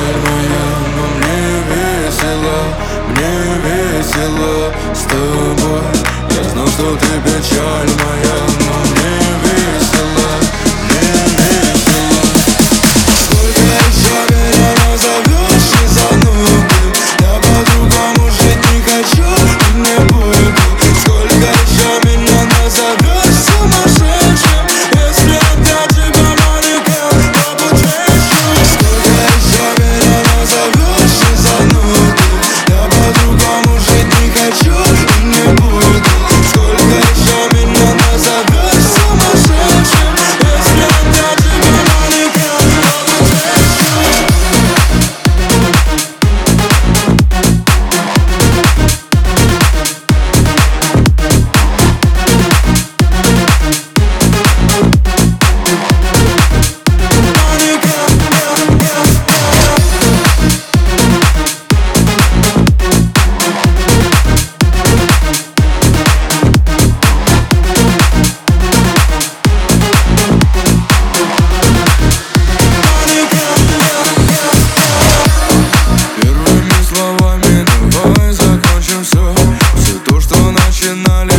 тобой Но мне весело, мне весело с тобой. Я знал, что ты печаль моя. начинали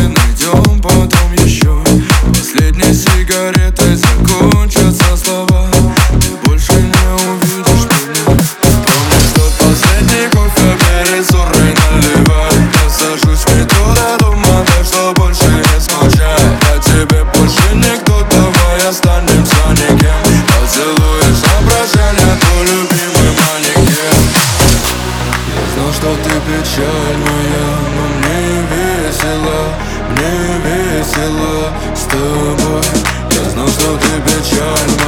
весело с тобой. Я знал, что ты печальна